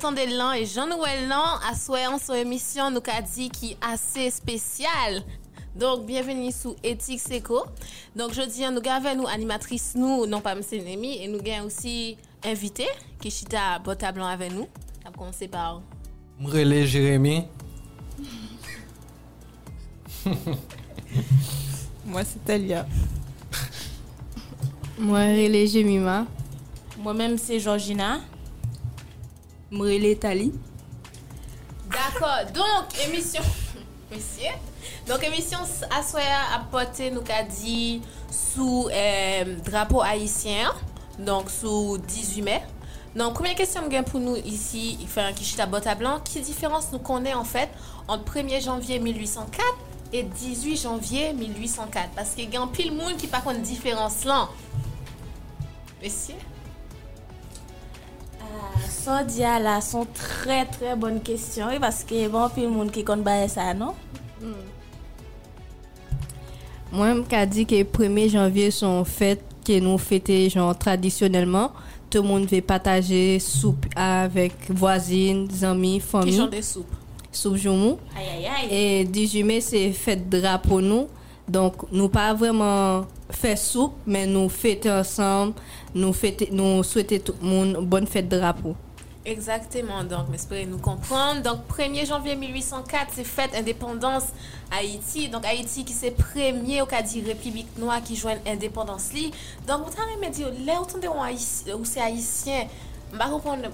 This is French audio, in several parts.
j'en entendais l'an et j'en nouvel l'an à soyons sur émission nous qu'a dit qui est assez spéciale. Donc, bienvenue sous Éthique Seco. Donc, je dis, nous avons nous animatrice, nous, non pas M. Nemi, et nous avons aussi invité, qui chita Bota Blanc avec nous. On va commencer par... Mrele Jérémy. Moi, c'est Talia. Moi, Relé Jemima. Moi-même, c'est Georgina. Mrele Tali. D'akor, donk emisyon, mesye, donk emisyon aswaya apote nou ka di sou eh, drapo haisyen, donk sou 18 me. Donk premye kesyon gen pou nou isi, ifen ki chita bota blan, ki diferans nou konen an en fèt fait, an 1er janvye 1804 et 18 janvye 1804, paske gen pil moun ki pa kon diferans lan. Mesye? Dia là, sont très très bonnes questions. Parce que bon, puis le monde qui connaît ça, non? Moi, je dit que 1er janvier sont fêtes que nous fêtons genre, traditionnellement. Tout le monde veut partager soupe avec voisines, amis, famille. chante des soupes? Soupe joumou. Aïe aïe aïe. Et 18 mai, c'est fête drapeau nous. Donc, nous pas vraiment fait soupe, mais nous fêtons ensemble. Nous, fêtons, nous souhaitons tout le monde bonne fête drapeau. Exactement, donc, j'espère nous comprendre. Donc, 1er janvier 1804, c'est fête indépendance Haïti. Donc, Haïti qui c'est premier au cas dit République Noire qui joint indépendance li. Donc, vous avez me dire, là, on Haïti- où c'est haïtien,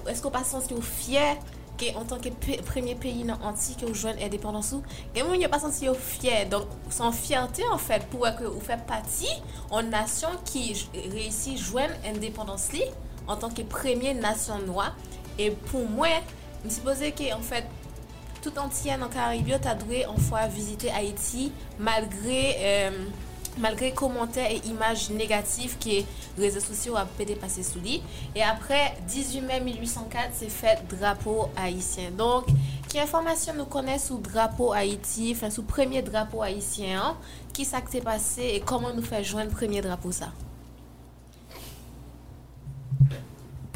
est-ce qu'on passe vous fier en tant que premier pays dans anti que vous joignez indépendance ou? Et moi il pas senti fier donc sans fierté en fait pour que vous faites partie en nation qui réussit joindre indépendance li en tant que première nation noire et pour moi je suppose que en fait tout entier dans Caraïbes, tu as dû en fois visiter Haïti malgré euh, malgré commentaires et images négatives que les réseaux sociaux ont peut passer sous lui. Et après 18 mai 1804, c'est fait drapeau haïtien. Donc, quelle information nous connaissons sous drapeau Haïti, enfin sous premier drapeau haïtien, hein? qui s'est passé et comment nous faire joindre premier drapeau ça?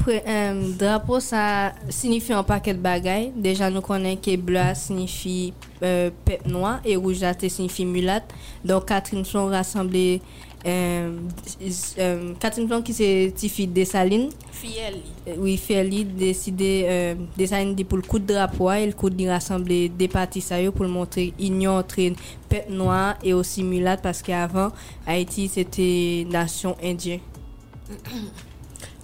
Euh, drapeau, ça signifie un paquet de bagailles. Déjà, nous connaissons que bleu signifie euh, peuple noir et rouge signifie mulâtre. Donc, Catherine sont rassemblées. Euh, euh, Catherine Plon qui signifie Dessalines. Fiel. Oui, Feli décidé euh, Dessalines dit pour le coup de drapeau, et le coup de rassembler des partis sérieux pour montrer union entre peuple noir et aussi mulâtre parce qu'avant, Haïti c'était nation indienne.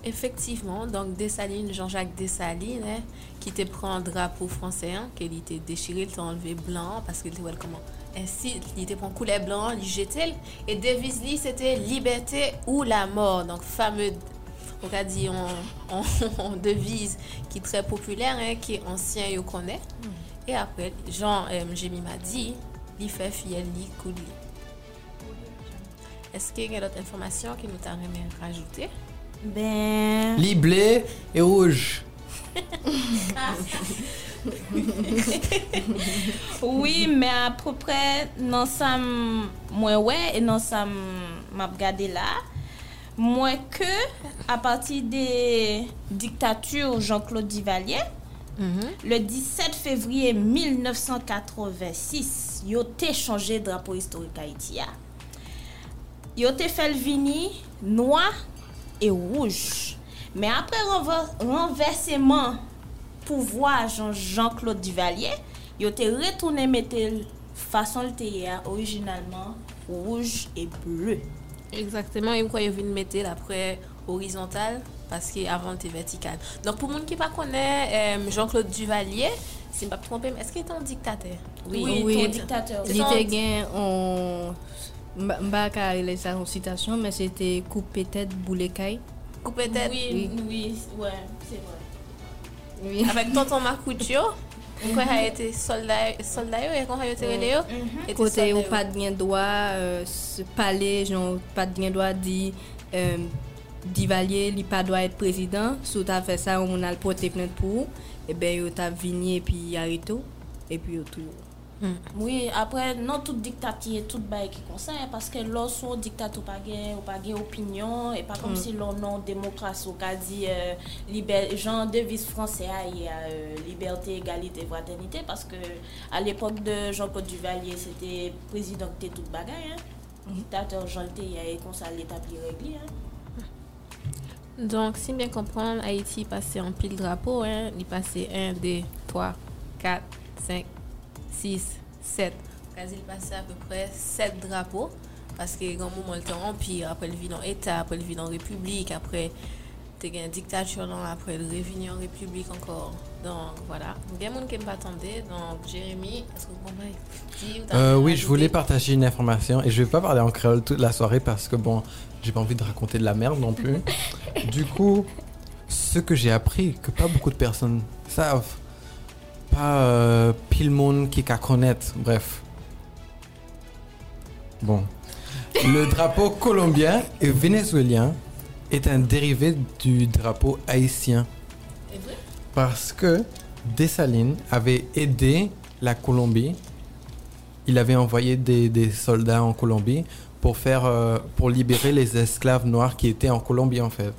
Effectivement, donc Dessalines, Jean-Jacques Dessalines, hein, qui te prend un drapeau français, hein, qu'il était déchiré, il t'a enlevé blanc parce qu'il était ouais, comment ainsi, il te prend couleur blanc, il jetait et devise c'était liberté ou la mort. Donc fameux on a dit on, devise qui est très populaire hein, qui est ancien et on connaît. Et après Jean euh, Jémy m'a dit, il fait fiel li couli. Est-ce qu'il y a d'autres informations que nous t'avons rajouter? Ben... Li bleu et rouge. oui, mais à peu près, non, ça moins ouais, et non, ça m'a regardé là. Moins que, à partir des dictatures Jean-Claude Duvalier, mm -hmm. le 17 février 1986, yo te changé drapeau historique haïtien. Yo te fait le vini noir e rouj. Men apre renverseman pouvoi Jean-Claude Duvalier, yo te retounen metel fason lte ye orijinalman rouj e bleu. Exactement, yon kwa yo vin metel apre horizontal paske avan te vertikal. Donk pou moun ki pa konen euh, Jean-Claude Duvalier, si m pap trompem, eske yon diktater? Oui, yon oui, diktater. Li te gen yon... On... Mba ka ele sa yon sitasyon, men se te koupe tet boule kay. Koupe tet? Oui, oui, wè, se wè. Awek tonton Makoudjo, mwen kon haye te solda yo, yon kon haye te rele yo. Kote yo pat gen doa, pale, jon pat gen doa di... Di valye li pa doa et prezident, sou ta fe sa ou moun al pote pnet pou ou, ebe eh yo ta vinye pi yarito, epi yo tou yo. Mm. Oui, apre nan tout diktat ki e tout bay ki konsen, paske lò sou diktat ou pa gen, ou pa gen opinyon, e pa kom mm. si lò nan demokrasi ou ka di euh, jan devis franse a e euh, liberté, égalité, fraternité, paske al epok de Jean-Claude Duvalier, se te prezident te tout bagay, diktateur jolte ya e konsa l'etabli regli. Donk, si mwen kompran, Haiti pase an pil drapo, li pase 1, 2, 3, 4, 5, 6, 7. Quasi il passait à peu près 7 drapeaux. Parce que grand moment le temps empire, après le vit dans État, après le vit dans République, après tu as une dictature, après le revenu en République encore. Donc voilà. Il y a des gens qui m'attendaient. Donc Jérémy, est-ce que vous comprenez? Euh, oui, je voulais partager une information et je vais pas parler en créole toute la soirée parce que bon, j'ai pas envie de raconter de la merde non plus. du coup, ce que j'ai appris, que pas beaucoup de personnes savent, pas euh, pile monde qui qu'à connaître, bref. Bon. Le drapeau colombien et vénézuélien est un dérivé du drapeau haïtien parce que Dessalines avait aidé la Colombie. Il avait envoyé des, des soldats en Colombie pour faire euh, pour libérer les esclaves noirs qui étaient en Colombie en fait.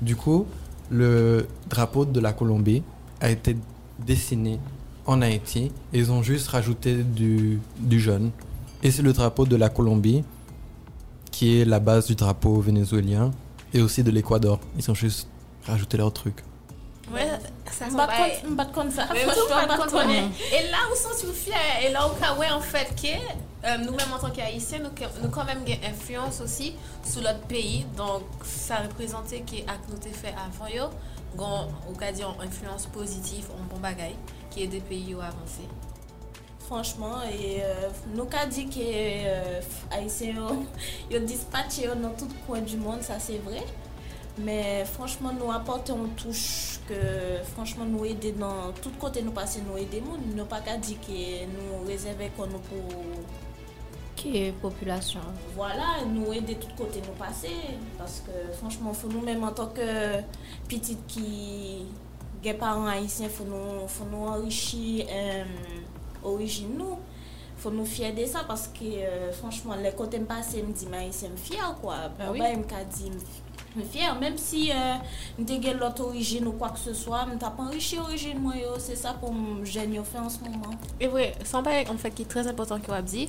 Du coup, le drapeau de la Colombie a été dessiné en Haïti. et Ils ont juste rajouté du, du jaune. Et c'est le drapeau de la Colombie qui est la base du drapeau vénézuélien et aussi de l'Équateur. Ils ont juste rajouté leur truc. Ouais, ça franchement, pas contente. konnen. Et là, où sont-ils fiers Et là, où, en fait, que euh, nous-mêmes, en tant qu'Haïtiens, nous, nous quand même avons influence aussi sur notre pays. Donc, ça représentait que acte nous fait avant, gon ou ka di an influence pozitif an bon bagay ki e de peyi yo avanse? Franchman, e, euh, nou ka di ki euh, aise yo, yo dispache yo nan tout kwen du moun, sa se vre. Men franchman nou apote an touche ke franchman nou ede nan tout kote nou pase nou ede moun. Nou pa ka di ki nou rezeve kon nou pou... ki populasyon. Voilà, nou e de tout kote nou pase, paske franchman foun nou menm an tonke pitit ki gen paran haisyen, foun nou anrichi euh, orijin nou, foun nou fye de sa, paske franchman le kote m pase m di ma haisyen m fyer kwa, mba m ka di m fyer. Fyer, menm si euh, m te gen lot orijin ou kwa k se swa, m ta pan rishi orijin mwen yo, se sa pou m jen yo fe an se mouman. E vwe, san pa yon fèk ki trez impotant ki wap di,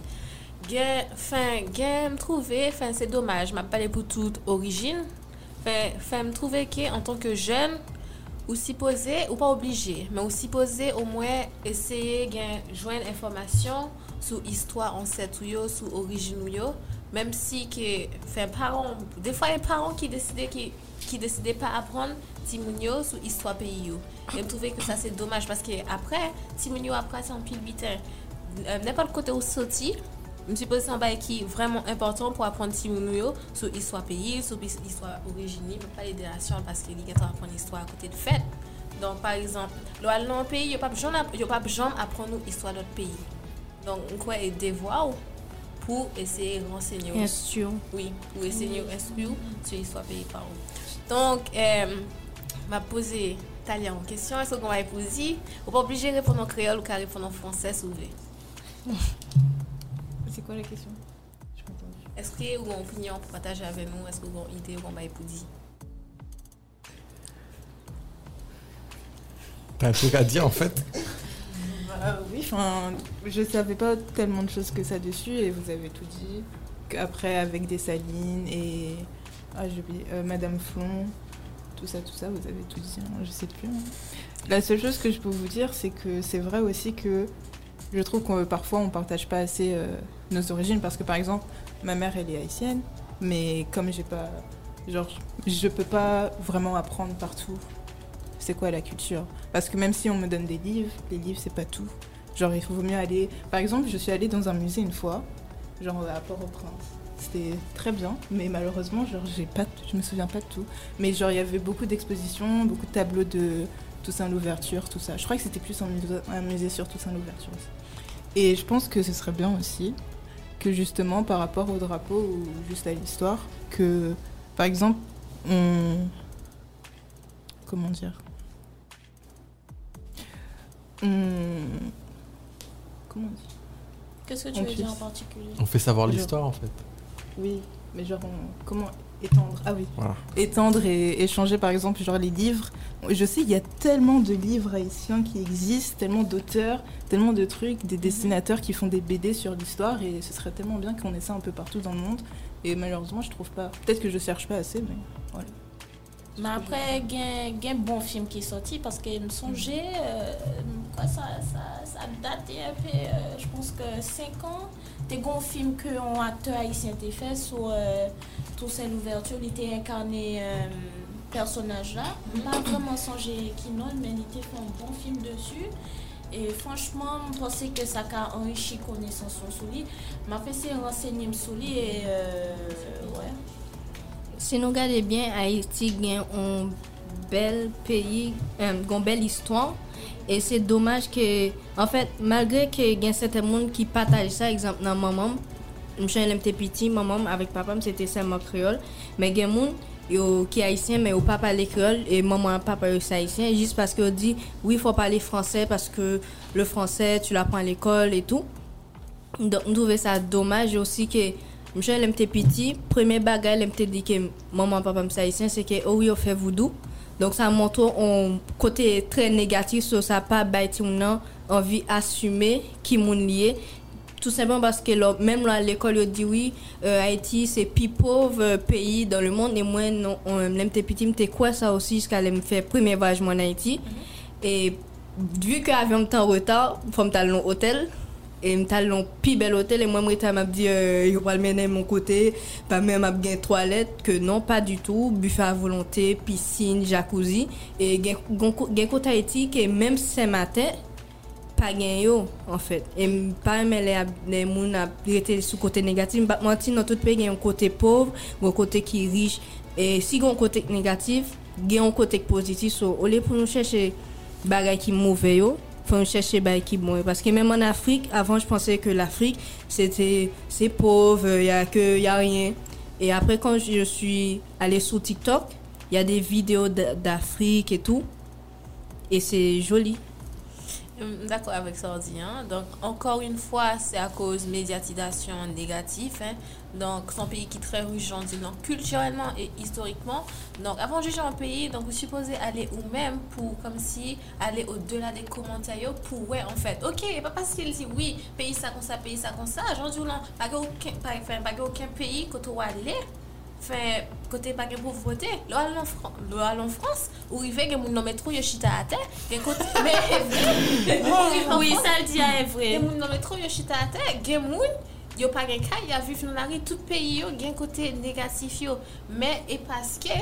gen, fin, gen, me trouver, fin, c'est dommage, m'a parlé pour toute origine, fin, fin, me trouver que, en tant que jeune, ou poser, ou pas obligé, mais ou poser, au moins, essayer, gen, joindre information sur histoire ancêtre yo, sur origine yo, même si que, fin, parents, des fois, les parents qui décidaient, qui, qui pas apprendre, Timounio sur histoire pays yo. Et que ça c'est dommage parce que après, Timounio après c'est en pile bitin. Euh, N'importe côté où sorti, je me suis posé un bail qui est vraiment important pour apprendre Timounio sur histoire pays, sur his- histoire origine, pas les des nations parce qu'il y a apprendre l'histoire à côté de fête. Donc par exemple, dans un pays, il n'y a pas besoin d'apprendre nous histoire de notre pays. Donc on croit et devoir pour essayer de renseigner. Institut. Oui, pour essayer d'instruire sur l'histoire pays par où. Donc, euh, m'a posé Talia en question. Est-ce qu'on va poser? Ou pas obligé de répondre en créole ou qu'à répondre en français, si vous voulez. C'est quoi la question? Est-ce que vous avez pour partager avec nous Est-ce que vous avez une idée va épouser T'as un truc à dire en fait? Bah oui, enfin, je savais pas tellement de choses que ça dessus et vous avez tout dit. Après, avec Dessalines et. Ah, j'ai oublié. euh, Madame Flon, tout ça, tout ça, vous avez tout dit, hein, je sais plus. hein. La seule chose que je peux vous dire, c'est que c'est vrai aussi que je trouve qu'on parfois on partage pas assez euh, nos origines parce que par exemple, ma mère elle est haïtienne, mais comme j'ai pas. Genre, je peux pas vraiment apprendre partout c'est quoi la culture. Parce que même si on me donne des livres, les livres c'est pas tout. Genre il vaut mieux aller. Par exemple, je suis allée dans un musée une fois, genre à Port-au-Prince. C'était très bien, mais malheureusement, genre j'ai pas, je me souviens pas de tout. Mais genre il y avait beaucoup d'expositions, beaucoup de tableaux de Toussaint l'ouverture, tout ça. Je crois que c'était plus un musée, un musée sur Toussaint l'ouverture aussi. Et je pense que ce serait bien aussi que justement par rapport au drapeau ou juste à l'histoire, que par exemple on comment dire on- comment on dit Qu'est-ce que tu veux dire en particulier? On fait savoir l'histoire en fait. Oui, mais genre, on- comment étendre Ah oui. Voilà. Étendre et échanger, par exemple, genre les livres. Je sais, il y a tellement de livres haïtiens qui existent, tellement d'auteurs, tellement de trucs, des dessinateurs qui font des BD sur l'histoire, et ce serait tellement bien qu'on ait ça un peu partout dans le monde. Et malheureusement, je trouve pas. Peut-être que je cherche pas assez, mais voilà. Mais après, il y a un bon film qui est sorti parce que me songeait, euh, pas, sa, sa, sa date epè, euh, jpons ke 5 an, te gon film ke an akte haisyen te fè sou euh, tou sel ouverture, li te inkarne euh, personaj la. Mpa vreman sonje ki non, men li te fè an bon film desu. E franchman, mpwase ke sa ka anwishi kone san son sou li. Ma fè se rensegne m sou li, e wè. Euh, se nou gade bien, Haiti gen an... On... bel pays, euh, une belle histoire. Et c'est dommage que, en fait, malgré qu'il y a certains monde qui partagent ça, exemple, dans maman, je suis un petit, maman avec papa, c'était seulement créole. Mais il y a des gens yo, qui haïtien, mais au pas parler créole, et maman papa c'est haïtien, juste parce qu'on dit, oui, il faut parler français parce que le français, tu l'apprends à l'école et tout. Donc, je trouvais ça dommage aussi que Monsieur l'aime petit, premier bagage l'aime dit que maman papa me haïtien c'est que oh oui on fait voodoo. Donc ça montre un côté très négatif sur ça pas non envie assumer qui moun lié tout simplement parce que là, même là, à l'école, dit oui, euh, Haïti, c'est le plus pauvre euh, pays dans le monde. Et moi, non, on l'aime petit, m'était quoi ça aussi, jusqu'à me faire premier voyage en Haïti. Et vu que était en retard, il faut me dans l'hôtel. Et je suis allé dans plus bel hôtel. Et moi, je m'a dit, euh, il va le mener mon côté. Pas même à une toilette. Que non, pas du tout. Buffet à volonté, piscine, jacuzzi. Et un côté Haïti que même ce matin, pas gagné yo, en fait. Et pas aimer les, les moun a été sous côté négatif. Pas mentir, dans tout pays, un côté pauvre, un côté qui riche. Et si un côté négatif, a un côté positif. So, au lieu pour nous chercher bagay qui mauvais nous chercher qui bon. Parce que même en Afrique, avant, je pensais que l'Afrique, c'était, c'est pauvre, il y a que, y a rien. Et après, quand je suis allée sur TikTok, il y a des vidéos d'Afrique et tout. Et c'est joli. Hum, D'accord avec dit, hein. Donc, encore une fois, c'est à cause médiatisation négative. hein. Donc, c'est un pays qui est très riche, dis, donc, culturellement et historiquement. Donc, avant de juger un pays, donc, vous supposez aller ou même pour, comme si, aller au-delà des commentaires pour, ouais, en fait, ok, pas parce qu'il dit, oui, pays ça comme ça, pays ça comme ça, j'en dis, non, pas que aucun, pas, enfin, pas que aucun pays, on va aller, Fè, kote pa gen povrote, lo al an Frans, ou rive gen moun nan metro yo chita a te, gen kote, me evre, oui, sa l di a evre, gen moun nan metro yo chita a te, gen moun, yo pa gen kay, ya viv nan la ri, tout peyi yo, gen kote negatif yo, me e paske,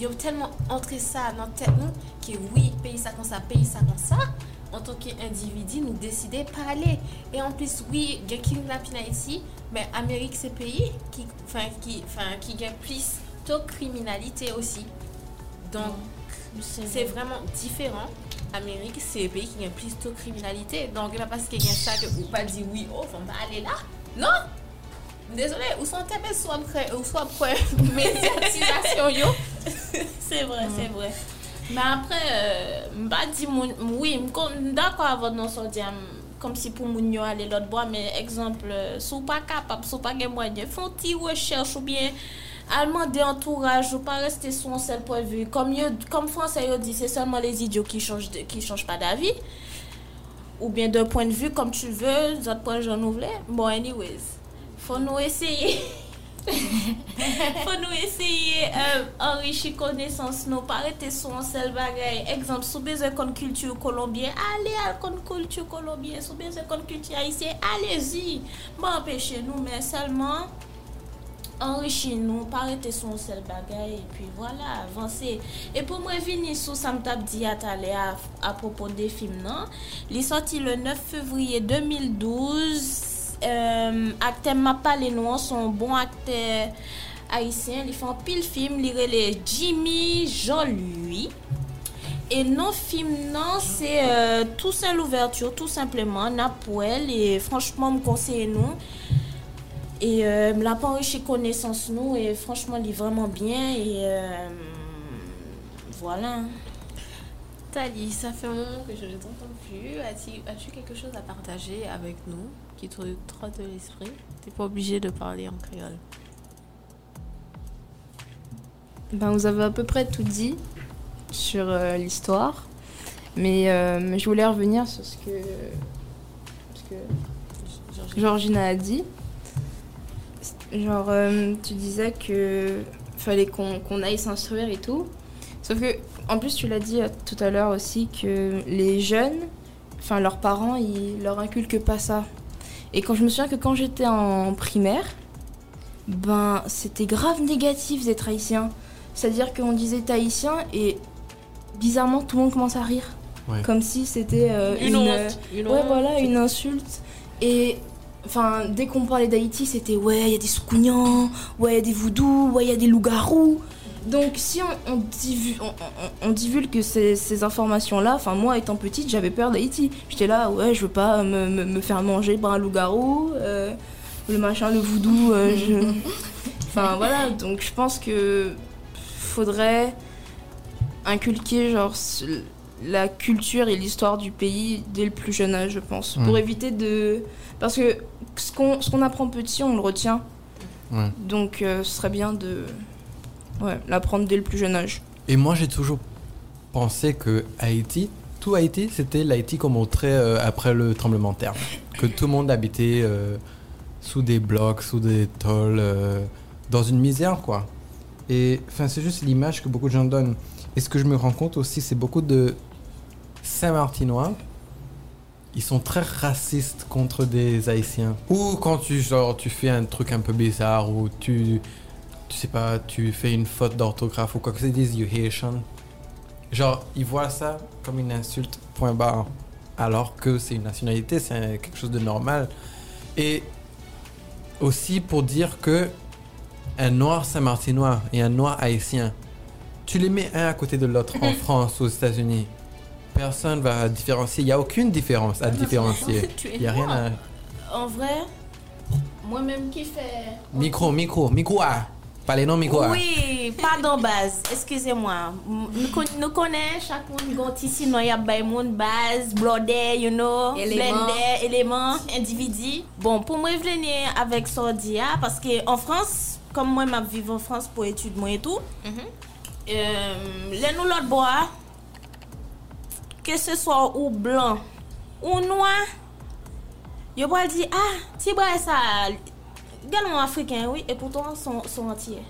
yo telman entre sa nan tet nou, ki oui, peyi sa kon sa, peyi sa kon sa, En tant qu'individu, nous décider pas aller. Et en plus, oui, il y a kidnapping Haïti, mais Amérique, c'est pays qui, enfin, qui, enfin, qui gagne plus de criminalité aussi. Donc, c'est vraiment différent. Amérique, c'est un pays qui a plus de criminalité. Donc, là, parce qu'il y a ça que vous pas dit oui, oh, on va aller là. Non! Désolé, ou sont tapés soit ou soit prêt, médiatisation, yo? C'est vrai, c'est vrai. Men apre, euh, mba di moun, oui, mda kwa avon non so di am, kom si pou moun yo ale lot bo, men ekzample, euh, sou pa kapap, sou pa gen mwenye, fon ti wechers ou bien alman de entouraj ou pa reste sou an sel prevu. Kom, kom franse yo di, se seman les idyo ki chanj pa davi, ou bien de point de vu, kom tu ve, zot point jan nou vle, bon anyways, fon nou eseye. Fon nou eseye euh, enrichi konesans nou Parete sou an sel bagay Ekzamp sou beze kon kultur kolombien Ale al kon kultur kolombien Sou beze kon kultur haisyen Alezi, mwen bon, apèche nou Men selman enrichi nou Parete sou an sel bagay E pi wala avanse E pou mwen vini sou samtap diyat ale A, a propos de film nan Li sorti le 9 fevriye 2012 euh, acteur m'a parlé nous son bon acteur haïtien ils font pile film. Il les Jimmy Jean-Louis. Et non film non c'est euh, tout seul l'ouverture tout simplement. Napoel et franchement me conseille nous. Et euh, l'a pas enrichi connaissance nous et franchement il est vraiment bien et euh, voilà. Tali, ça fait un moment que je ne t'entends As-tu as-tu quelque chose à partager avec nous qui te trotte l'esprit? Tu n'es pas obligé de parler en créole. Ben, vous avez à peu près tout dit sur euh, l'histoire. Mais euh, je voulais revenir sur ce que, ce que Georgina a dit. Genre, euh, tu disais que fallait qu'on aille s'instruire et tout. Sauf que, en plus, tu l'as dit tout à l'heure aussi que les jeunes, enfin leurs parents, ils leur inculquent pas ça. Et quand je me souviens que quand j'étais en primaire, ben c'était grave négatif d'être haïtien. C'est-à-dire qu'on disait t'es haïtien et bizarrement tout le monde commence à rire. Ouais. Comme si c'était euh, Une honte, une ouais, honte. voilà, une insulte. Et enfin, dès qu'on parlait d'Haïti, c'était ouais, il y a des soukounians, ouais, il y a des voodoo, ouais, il y a des loups-garous. Donc si on, on, divu- on- on- on divulgue ces, ces informations-là, enfin moi étant petite, j'avais peur d'Haïti. J'étais là, ouais, je veux pas me, me- me faire manger par un loup-garou, euh, le machin, le voodoo. euh, je... Enfin voilà, donc je pense que faudrait inculquer genre la culture et l'histoire du pays dès le plus jeune âge, je pense, Mm. pour éviter de parce que ce qu'on ce qu'on apprend petit, on le retient. Ouais. Donc euh, ce serait bien de ouais, l'apprendre dès le plus jeune âge. Et moi, j'ai toujours pensé que Haïti, tout Haïti, c'était l'Haïti qu'on montrait euh, après le tremblement de terre. Que tout le monde habitait euh, sous des blocs, sous des tôles, euh, dans une misère, quoi. Et c'est juste l'image que beaucoup de gens donnent. Et ce que je me rends compte aussi, c'est beaucoup de Saint-Martinois. Ils sont très racistes contre des Haïtiens. Ou quand tu, genre, tu fais un truc un peu bizarre, ou tu, tu sais pas, tu fais une faute d'orthographe ou quoi que ce soit, ils disent you Haitian. Genre, ils voient ça comme une insulte, point barre. Alors que c'est une nationalité, c'est quelque chose de normal. Et aussi pour dire que un noir saint-martinois et un noir haïtien, tu les mets un à côté de l'autre en France ou aux États-Unis. Personne va différencier. Il n'y a aucune différence à différencier. Tu es Il n'y a rien à. En vrai, moi-même qui fais. Micro, micro, micro A. Parlez non, Miko. Oui, pardon, base. Excusez-moi. Nous connaissons chaque monde gonti sinon y a bay monde base, blodé, you know, blendé, élément, individu. Bon, pour moi venir avec Sordia parce que en France, comme moi m'a vivre en France pour études moi et tout. Mm -hmm. euh, les nous l'autre bois que ce soit ou blanc ou noir, yo pas dire ah, ti ça Gen nou Afriken, oui, e pouton son, son antye.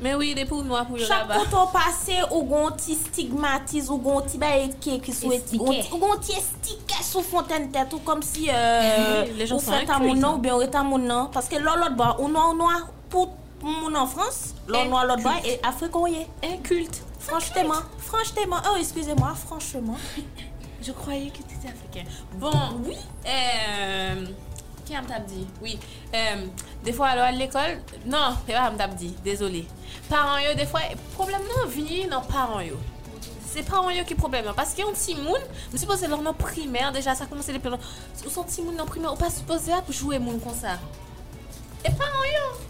Men oui, depou nou apou yo la ba. Chak pouton pase, ou gon ti stigmatize, ou gon ti baye ke ki sou eti. Ou gon ti estike sou fonten tet, ou kom si euh, ou feta moun nan ou ben ou eta moun nan. Paske lor lot ba, ou non, nou nou apou moun an Frans, lor nou lot ba, e Afrikan ye. Inculte. Franchement, franchement, oh excusez-moi, franchement. Je croyais que tu étais africain. Bon, oui. Euh... qui a dit? Oui. Euh, des fois, alors à l'école, non, c'est pas t'a dit. Désolé. Parents, yo, des fois, problème non vient dans parents yo. C'est parents yo qui problème là. parce qu'il y a un petit monde, je suppose leur nom primaire déjà ça commence depuis longtemps. Ou son petit monde dans primaire, ou pas supposé à jouer monde comme ça. Et parents yo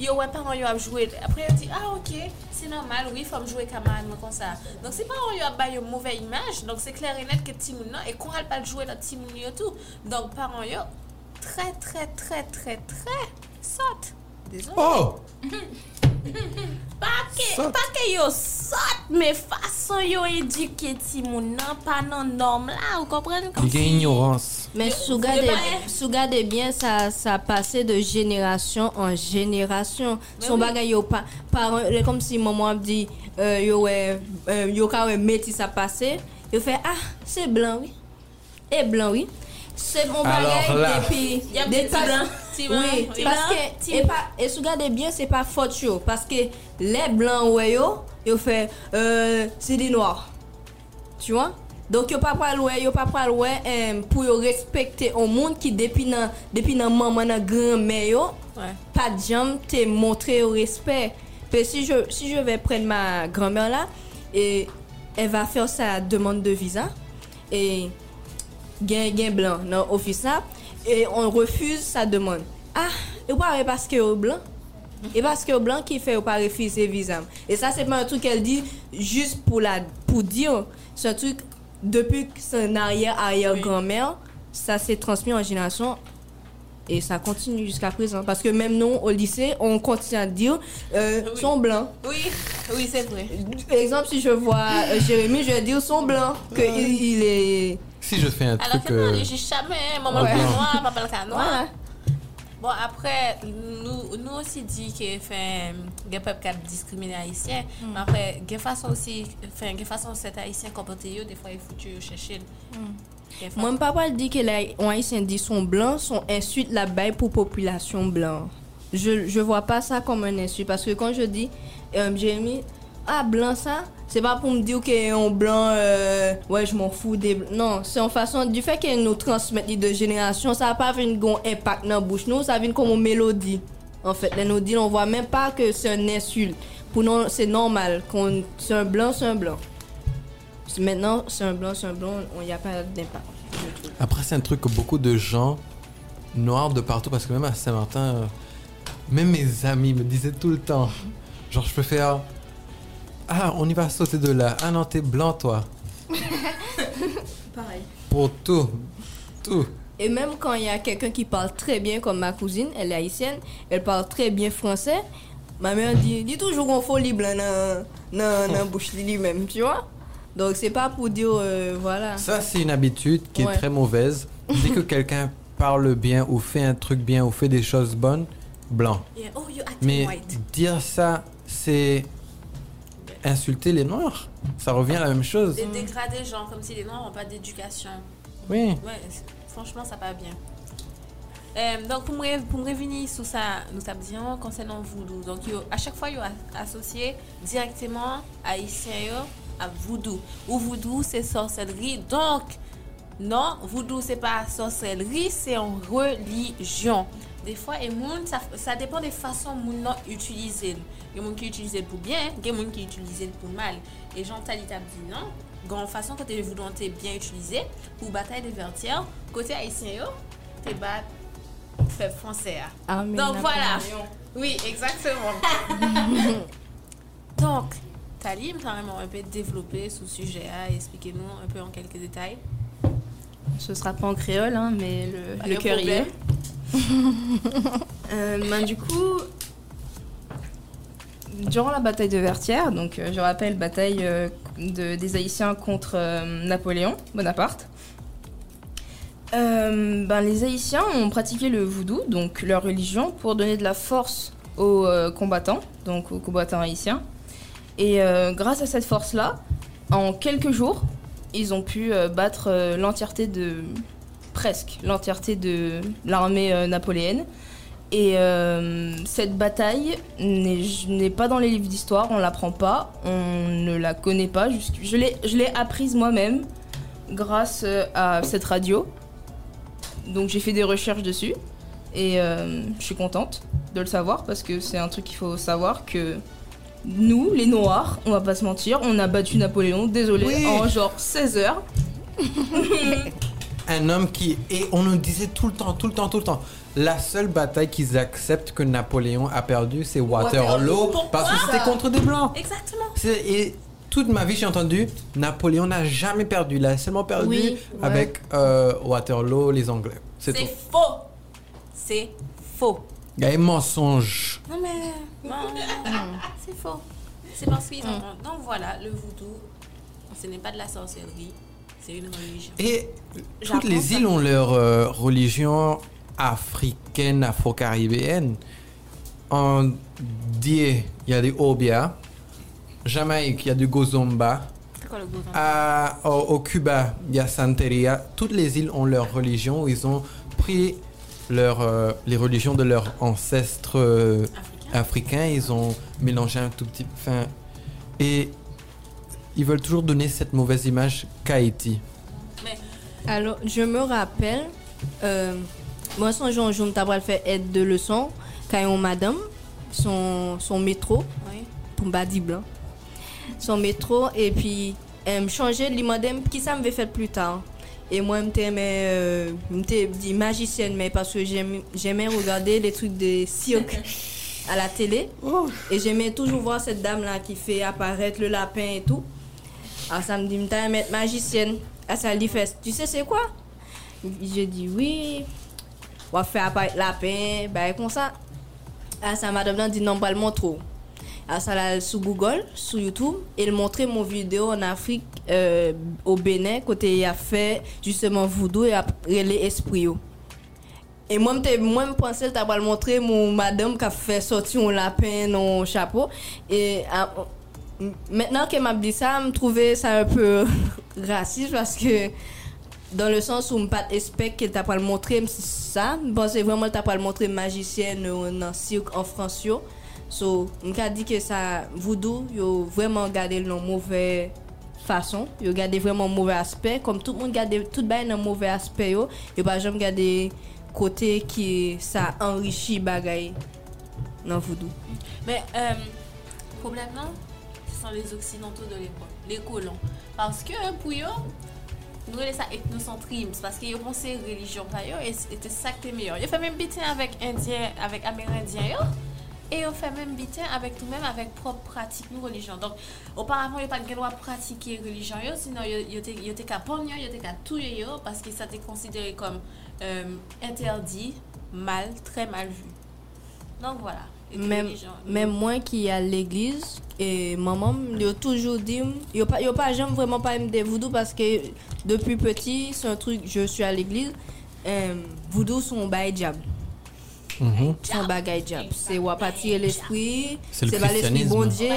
Yo, ouais, parents yo a joué. Après, yo dit, ah, ok, c'est normal, oui, faut jouer comme ça. Donc, c'est parents yo a ba une mauvaise image. Donc, c'est clair et net que petit moun nan, et qu'on pas jouer dans petit moun tout. Donc, parents yo, très, très, très, très, très, saute. Désolé. Oh! Pas que, Sot. pas que yo sot, mais façon yo éduquer ti moun nan, pas nan norme là, vous comprenez? Comme Il y a si- ignorance. Mais pas- si vous regardez bien, ça, ça passait de génération en génération. Son oui. bagay yo pas, parents, c'est comme si maman a dit, euh, yo ouais, euh, yo ka ouais métis à passer. Yo fait, ah, c'est blanc, oui. Et blanc, oui. C'est mon Alors bagay là. depuis. Y a blanc, Oui, parce que, et, pas, et si vous regardez bien, c'est pas faute yo. Parce que les blancs, ouais, yo, yo fait, euh, c'est des noirs. Tu vois? Donc, yo pas pral ouais, yo pas pral ouais, euh, pour yo respecter un monde qui depuis nan, depuis nan maman nan grand-mère yo, Ouais. pas de jambe te montrer au respect. Puis si je, si je vais prendre ma grand-mère là, et elle va faire sa demande de visa, et gain, gain blanc dans l'office là, et on refuse sa demande. Ah, et pas parce que est blanc. Et parce que blanc qui fait pas refuser visa. Et ça c'est pas un truc qu'elle dit juste pour la pour dire, c'est un truc depuis que c'est une arrière-arrière-grand-mère, ça s'est transmis en génération et ça continue jusqu'à présent. Parce que même nous, au lycée, on continue à dire euh, Oui. sont blancs. Oui, oui, c'est vrai. Exemple, si je vois euh, Jérémy, je vais dire son blanc, que il, il est. Si je fais un Alors truc. que non, euh, les j'ai jamais, maman Ouais. le noir, papa le. Voilà. Bon, après, nous, nous aussi dit que fait des peuples qui discriminent les haïtiens. Mais après, il y a façon aussi, enfin, il y a façon cet haïtien comporter, yo, des fois il faut que tu chercher. Des fois- Moi, mon papa dit que les Haïtiens dit sont blancs, sont insulte la baille pour population blanc. Je je vois pas ça comme un insulte parce que quand je dis euh, Jérémy, ah blanc ça, c'est pas pour me dire que on blanc, euh, ouais je m'en fous des blancs. Non, c'est en façon du fait que nous transmettent de génération, ça a pas fait un impact dans la bouche nous, ça vient comme une mélodie. En fait, les nous on voit même pas que c'est un insulte. Pour nous, c'est normal qu'on c'est un blanc, c'est un blanc. Maintenant, c'est un blanc, c'est un blanc, il n'y a pas d'impact. Après, c'est un truc que beaucoup de gens noirs de partout, parce que même à Saint-Martin, euh, même mes amis me disaient tout le temps, genre, je peux faire, ah, on y va sauter de là. Ah non, t'es blanc, toi. Pareil. Pour tout, tout. Et même quand il y a quelqu'un qui parle très bien, comme ma cousine, elle est haïtienne, elle parle très bien français, ma mère dit, dit toujours qu'on faut libre dans dans bouche lui-même, tu vois. Donc c'est pas pour dire, euh, voilà. Ça, c'est une habitude qui Ouais. est très mauvaise. Dès que quelqu'un parle bien ou fait un truc bien ou fait des choses bonnes, blanc. Yeah. Oh, Mais white. dire ça, c'est insulter les noirs. Ça revient à la même chose. Des dégrader gens comme si les noirs n'ont pas d'éducation. Oui. Ouais, franchement, ça va bien. Euh, donc, pour me, pour me revenir sur ça, nous avons dit concernant voodoo. Donc, yo, à chaque fois, il a associé directement haïtien yo à voodoo. Ou voodoo, c'est sorcellerie. Donc, non, voodoo, c'est pas sorcellerie, c'est en religion. Des fois, et moun, ça, ça dépend des façons moun nan utiliser. Il y a moun qui utilise pour bien, il y a moun qui utilise pour mal. Et Jean Tali t'a dit non. Gon façon côté voodoo t'es bien utilisé pour bataille des vertières. Côté haïtien yo, t'es bat peuple français. ah. Donc voilà. Oui, exactement. Donc, Tali, me vraiment un peu développé ce sujet et expliquez-nous un peu en quelques détails. Ce sera pas en créole, hein, mais le, le cœur y est. Euh, ben, du coup, durant la bataille de Vertières, donc euh, je rappelle, bataille euh, de- des Haïtiens contre Napoléon Bonaparte, ben, les Haïtiens ont pratiqué le voodoo, donc leur religion, pour donner de la force aux combattants, donc aux combattants haïtiens. Et grâce à cette force-là, en quelques jours, ils ont pu battre l'entièreté de presque l'entièreté de l'armée euh, napoléenne. Et euh, cette bataille n'est pas dans les livres d'histoire, on l'apprend pas, on ne la connaît pas. Je l'ai apprise moi-même grâce euh, à cette radio. Donc j'ai fait des recherches dessus et euh, je suis contente de le savoir parce que c'est un truc qu'il faut savoir que nous, les Noirs, on va pas se mentir, on a battu Napoléon, désolé, Oui. en genre 16 heures. Un homme qui. Et on nous disait tout le temps, tout le temps, tout le temps. La seule bataille qu'ils acceptent que Napoléon a perdu, c'est Waterloo. Parce que c'était contre des blancs. Exactement. C'est- Et toute ma vie, j'ai entendu Napoléon n'a jamais perdu. Il a seulement perdu Oui, ouais. avec euh, Waterloo, les Anglais. C'est faux. C'est faux. Il y a un mensonge. Non mais non, c'est faux. C'est parce qu'ils ont. Donc voilà, le voodoo, ce n'est pas de la sorcellerie, c'est une religion. Et toutes les îles ont leur euh, religion africaine, afro-caribéenne. En Die, il y a des Obia. Jamaïque, il y a du Gozomba. C'est quoi le gouvernement À- au, au Cuba, il y a Santeria. Toutes les îles ont leur religion. Ils ont pris leur, euh, les religions de leurs ancêtres euh, africain africains. Ils ont mélangé un tout petit. Enfin, et ils veulent toujours donner cette mauvaise image qu'Haïti. Alors, je me rappelle, euh, moi, son jour, je me t'avais fait aide de leçon, quand on madame, son, son métro, Oui. pour dire blanc, son métro, et puis, elle me changeait, elle qui ça me fait faire plus tard? Et moi, je me dit magicienne, mais parce que j'aime- j'aimais regarder les trucs de cirque à la télé. Et j'aimais toujours voir cette dame-là qui fait apparaître le lapin et tout. Alors ça me dit, m'ta mettre magicienne. Ah, ça fait, tu sais c'est quoi? Je dis oui. On va faire apparaître la peine, ben comme ça. Ah, ça m'a dit non, pas le montrer. Ah, ça là sur Google, sur YouTube, et il montrait mon vidéo en Afrique, euh, au Bénin, côté il a fait justement voodoo et après les esprits. Et moi, moi, je pensais que tu le montrer mon madame qui a fait sortir un lapin dans chapeau. Et ah, maintenant qu'elle m'a dit ça, trouvais ça un peu raciste parce que dans le sens où je pas espère qu'elle t'a pas le montrer ça, je pensais vraiment que tu pas le montrer magicienne dans cirque en France. So, je dit que ça, voodoo, yo vraiment gardé le mauvais façon, yo gardé vraiment mauvais aspect, comme tout le monde garde tout bien un mauvais aspect yo, yo pas jamais gardé côté qui ça enrichit bagaille dans voodoo. Mais euh, problème ce sont les occidentaux de l'époque, les colons, parce que pour eux nous ça ethnocentrisme parce qu'ils pensaient religion et c'était ça qui était meilleur. Ils fait même bêtise avec indien avec amérindien et on fait même bien avec nous-mêmes, avec propre pratique nous religion. Donc, auparavant, il n'y a pas de droit pratiquer religion, sinon il y a qu'à pognon, il y a tout parce que ça était considéré comme euh, interdit, mal, très mal vu. Donc voilà. Même, même moi qui à l'église, et maman, il a toujours dit, il n'y a pas jamais vraiment pas de voodoo parce que depuis petit, c'est un truc, je suis à l'église, euh, voodoo sont bail diable. Mhm. Son bagay diable. C'est wapati l'esprit, c'est pas l'esprit bon Dieu.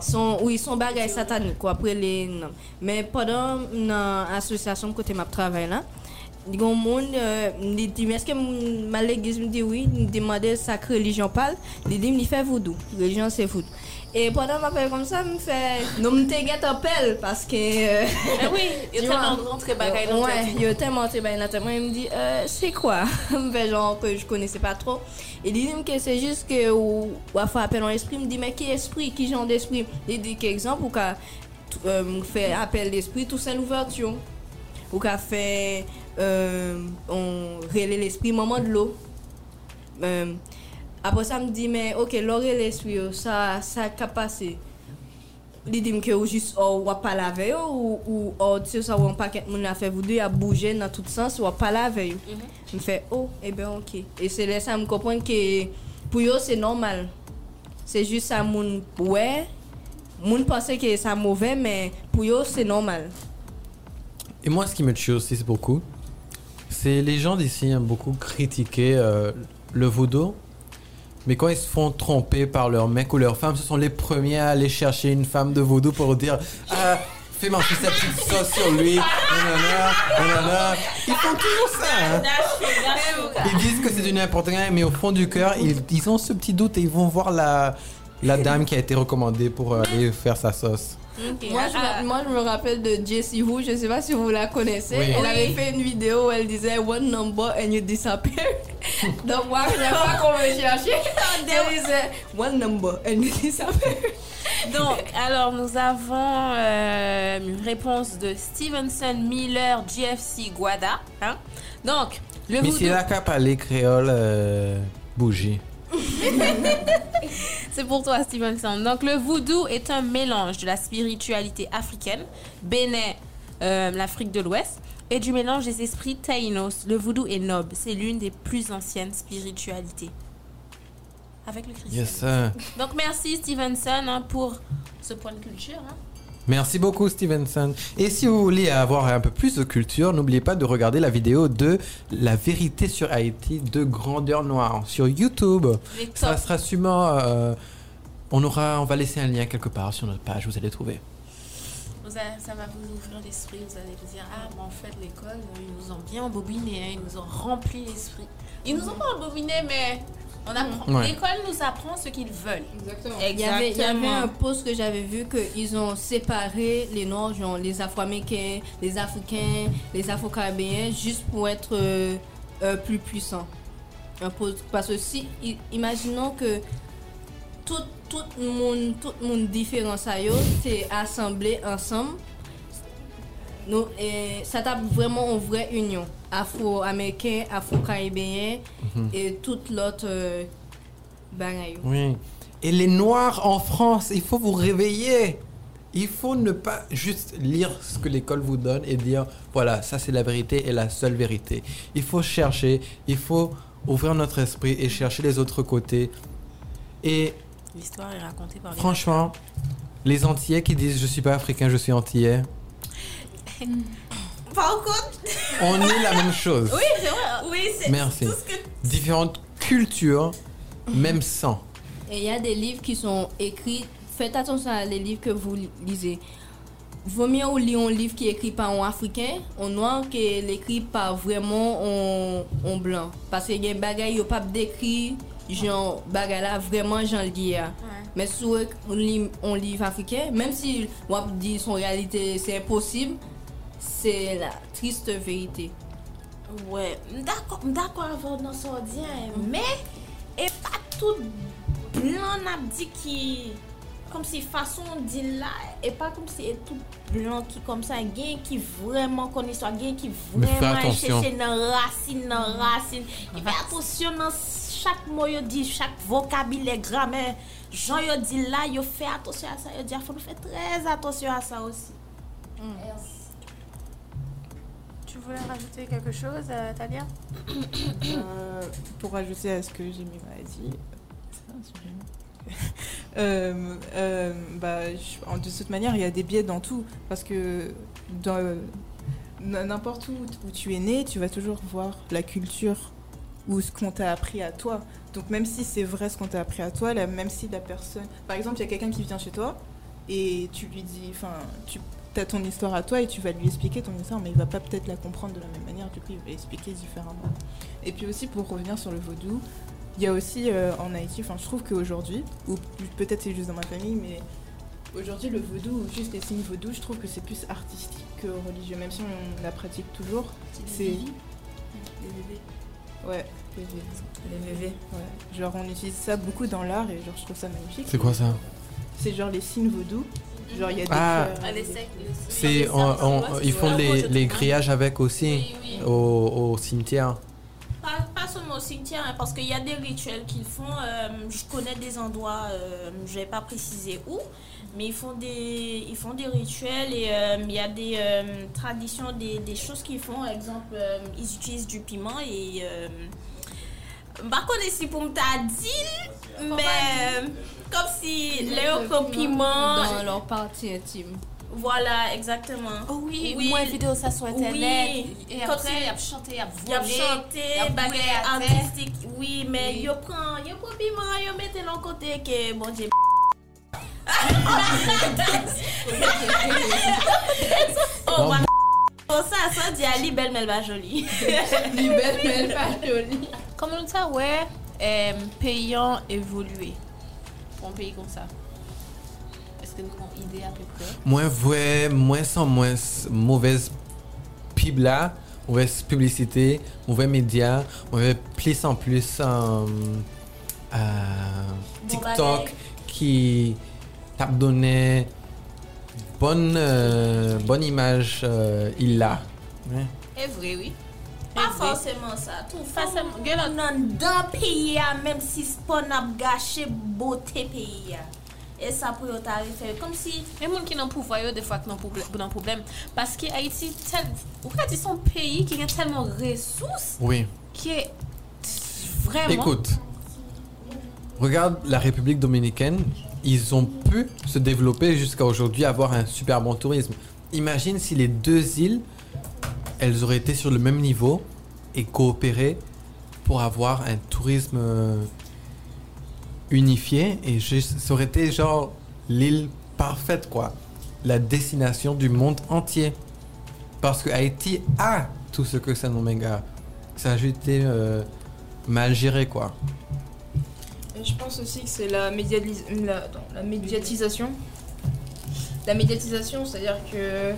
Son, oui, son bagay satanique. Quoi, après les, non. Mais pendant l'association côté ma travail là, il y a un monde me dit mais est-ce que ma l'église me dit oui, me demandait sacré religion parle, il dit il fait voodoo. Religion c'est voodoo. Et pendant ma période comme ça, me fait non me t'inquiète appel parce que euh, eh oui, il y a tellement rentré bagaille dans Ouais, il y a tellement rentré bagaille dans il me dit euh, c'est quoi? Me fait genre que je connaissais pas trop. Il dit que c'est juste que ou ou faire appel en esprit, me dit mais qui esprit, qui genre d'esprit? Il dit qu'exemple ou qu'a fait appel d'esprit tout ça l'ouverture. Ou on relève l'esprit moment de l'eau. Euh, après ça, me dit, mais ok, l'oreille l'esprit, ça, ça a passé. Il dit que juste, oh, on pas laver, ou, ou, oh, tu sais, ça, on paquet, mon a fait vous deux, à bouger dans tout sens, ou pas laver. Je me fait, oh, eh bien, ok. Et c'est là, ça me comprend que pour eux, c'est normal. C'est juste ça, mon, ouais, mon pensait que c'est mauvais, mais pour eux, c'est normal. Et moi, ce qui me tue aussi, c'est beaucoup, c'est les gens d'ici ont beaucoup critiqué euh, le vaudou mais quand ils se font tromper par leur mec ou leur femme, ce sont les premiers à aller chercher une femme de vaudou pour dire Ah, fais manger sa petite sauce sur lui. Ils font toujours ça. Hein. Ils disent que c'est du n'importe quoi, mais au fond du cœur, ils, ont ce petit doute et ils vont voir la, la dame qui a été recommandée pour aller faire sa sauce. Moi, je, ah. moi, je me rappelle de Jessie Who, je ne sais pas si vous la connaissez. Elle avait fait une vidéo où elle disait One number and you disappear. Donc, moi, je n'ai pas qu'on me chercher, elle disait One number and you disappear. Donc, alors, nous avons euh, une réponse de Stevenson Miller GFC Guada. Hein? Donc, le Mais c'est la cape à les créoles euh, bougie. C'est pour toi, Stevenson. Donc, le voodoo est un mélange de la spiritualité africaine, Bénin, euh, l'Afrique de l'Ouest, et du mélange des esprits taïnos. Le voodoo est noble. C'est l'une des plus anciennes spiritualités. Avec le christianisme. Donc, merci, Stevenson, hein, pour ce point de culture. Hein. Merci beaucoup Stevenson. Et si vous voulez avoir un peu plus de culture, n'oubliez pas de regarder la vidéo de La vérité sur Haïti de Grandeur Noire sur YouTube. Ça sera sûrement... Euh, on, aura, on va laisser un lien quelque part sur notre page, vous allez trouver. ça va vous ouvrir l'esprit, vous allez vous dire, ah, mais en fait, l'école, ils nous ont bien embobiné, hein, ils nous ont rempli l'esprit. Ils nous ont pas embobiné, mais L'école nous apprend ce qu'ils veulent. Exactement. Il y, avait, un post que j'avais vu qu'ils ont séparé les Noirs, genre les Afro-Américains, les Africains, les Afro-Caribéens, juste pour être euh, euh, plus puissants. Un post, parce que si, imaginons que tout, tout le monde, tout le monde différent, ça c'est assemblé ensemble nous, et ça tape vraiment une vraie union. Afro-américain, afro-caribéen mhm. et toute l'autre euh, Oui. Et les Noirs en France, il faut vous réveiller. Il faut ne pas juste lire ce que l'école vous donne et dire voilà, ça c'est la vérité et la seule vérité. Il faut chercher, il faut ouvrir notre esprit et chercher les autres côtés. Et L'histoire est racontée par les franchement, les Antillais qui disent je suis pas africain, je suis Antillais, Par contre, on est la même chose. oui, c'est vrai. Oui, c'est Merci. tout ce que Différentes cultures, même sans. Et il y a des livres qui sont écrits. Faites attention à les livres que vous lisez. Vaut mieux ou lire un livre qui est écrit par un Africain, un noir, que l'écrit par vraiment un, un blanc. Parce qu'il y a des bagages qui pas décrit, genre, bagay là, vraiment, j'en lis. hein. Mais si on lit un livre africain, même si on dit son réalité, c'est impossible, se la triste veyite. Ouè, mdakwa avon nan sordyen, mè, mm. e pa tout blan ap di ki, kom si fason di la, e pa kom si e tout blan ki kom sa, gen ki vreman koniswa, gen ki vreman chèche nan rasin, nan rasin, ki fè atonsyon nan chak mò yo di, chak vokabile, gramè, jan yo di la, yo fè atonsyon a sa, yo di a fò, yo fè trez atonsyon a sa osi. Mm. Merci. Rajouter quelque chose, euh, Talia Euh, pour ajouter à ce que Jimmy m'a dit. Euh, euh, bah, de toute manière, il y a des biais dans tout. Parce que dans n'importe où où tu es né, tu vas toujours voir la culture ou ce qu'on t'a appris à toi. Donc même si c'est vrai ce qu'on t'a appris à toi, là, même si la personne... Par exemple, il y a quelqu'un qui vient chez toi et tu lui dis... Enfin, tu as ton histoire à toi et tu vas lui expliquer ton histoire, mais il va pas peut-être la comprendre de la même manière, du coup il va expliquer différemment. Et puis aussi pour revenir sur le vaudou, il y a aussi euh, en Haïti, enfin je trouve qu'aujourd'hui, ou peut-être c'est juste dans ma famille, mais aujourd'hui le vaudou ou juste les signes vaudou, je trouve que c'est plus artistique que religieux, même si on la pratique toujours. C'est ouais, les VV. les bébés Ouais. Genre on utilise ça beaucoup dans l'art et genre je trouve ça magnifique. C'est quoi ça? C'est genre les signes vaudou. Genre il y a des Ah. C'est, ils font les, les grillages avec aussi Oui, oui. au, au cimetière. Pas, pas seulement au cimetière, hein, parce qu'il y a des rituels qu'ils font. euh, je connais des endroits, euh, je vais pas préciser où, mais ils font des, ils font des rituels et euh, il y a des euh, traditions, des, des choses qu'ils font. Par exemple, euh, ils utilisent du piment et. Mba kone si pou mta dil, men kom si le yo kompiman. Dan lor parti intime. Voilà, exactement. Oh oui, oui mwen video sa sou internet. Oui. E apre, yap chante, yap vole. Yap chante, bagay artistik. Oui, men oui. yo pran, yo kompiman, yo mette lon kote ke bon diye m***. Oh, wala. Kon sa sa di a li bel men ba joli. Li bel men ba joli. Koman nou ta wè, peyan evolwe. Pon peyi kon sa. Eske nou kon ide apè pre? Mwen vwe, mwen san mwen mouvez pib la, mouvez publicite, mouvez media, mouvez plis an plus um, uh, TikTok bon, ki tap donè bonne euh, bonne image euh, il a. Ouais. C'est vrai, oui. Pas vrai. forcément ça. Tout Forcément. Nan dans pays, a, même si c'est pas n'a gâché beauté pays. a. Et ça pour yo tarife. Comme si Les gens qui n'ont pas pouvoir, des fois, qui n'ont pas problème. Parce que Haïti, tel, ou quand ils sont un pays qui a tellement de ressources, Oui. qui est vraiment. Écoute, regarde la République dominicaine, ils ont pu se développer jusqu'à aujourd'hui, avoir un super bon tourisme. Imagine si les deux îles, elles auraient été sur le même niveau et coopéré pour avoir un tourisme euh, unifié et juste, ça aurait été genre l'île parfaite quoi, la destination du monde entier. Parce que Haïti a tout ce que Saint-Domingue Ça a juste été mal géré quoi. Et je pense aussi que c'est la, la, médiatisation. La médiatisation, c'est-à-dire que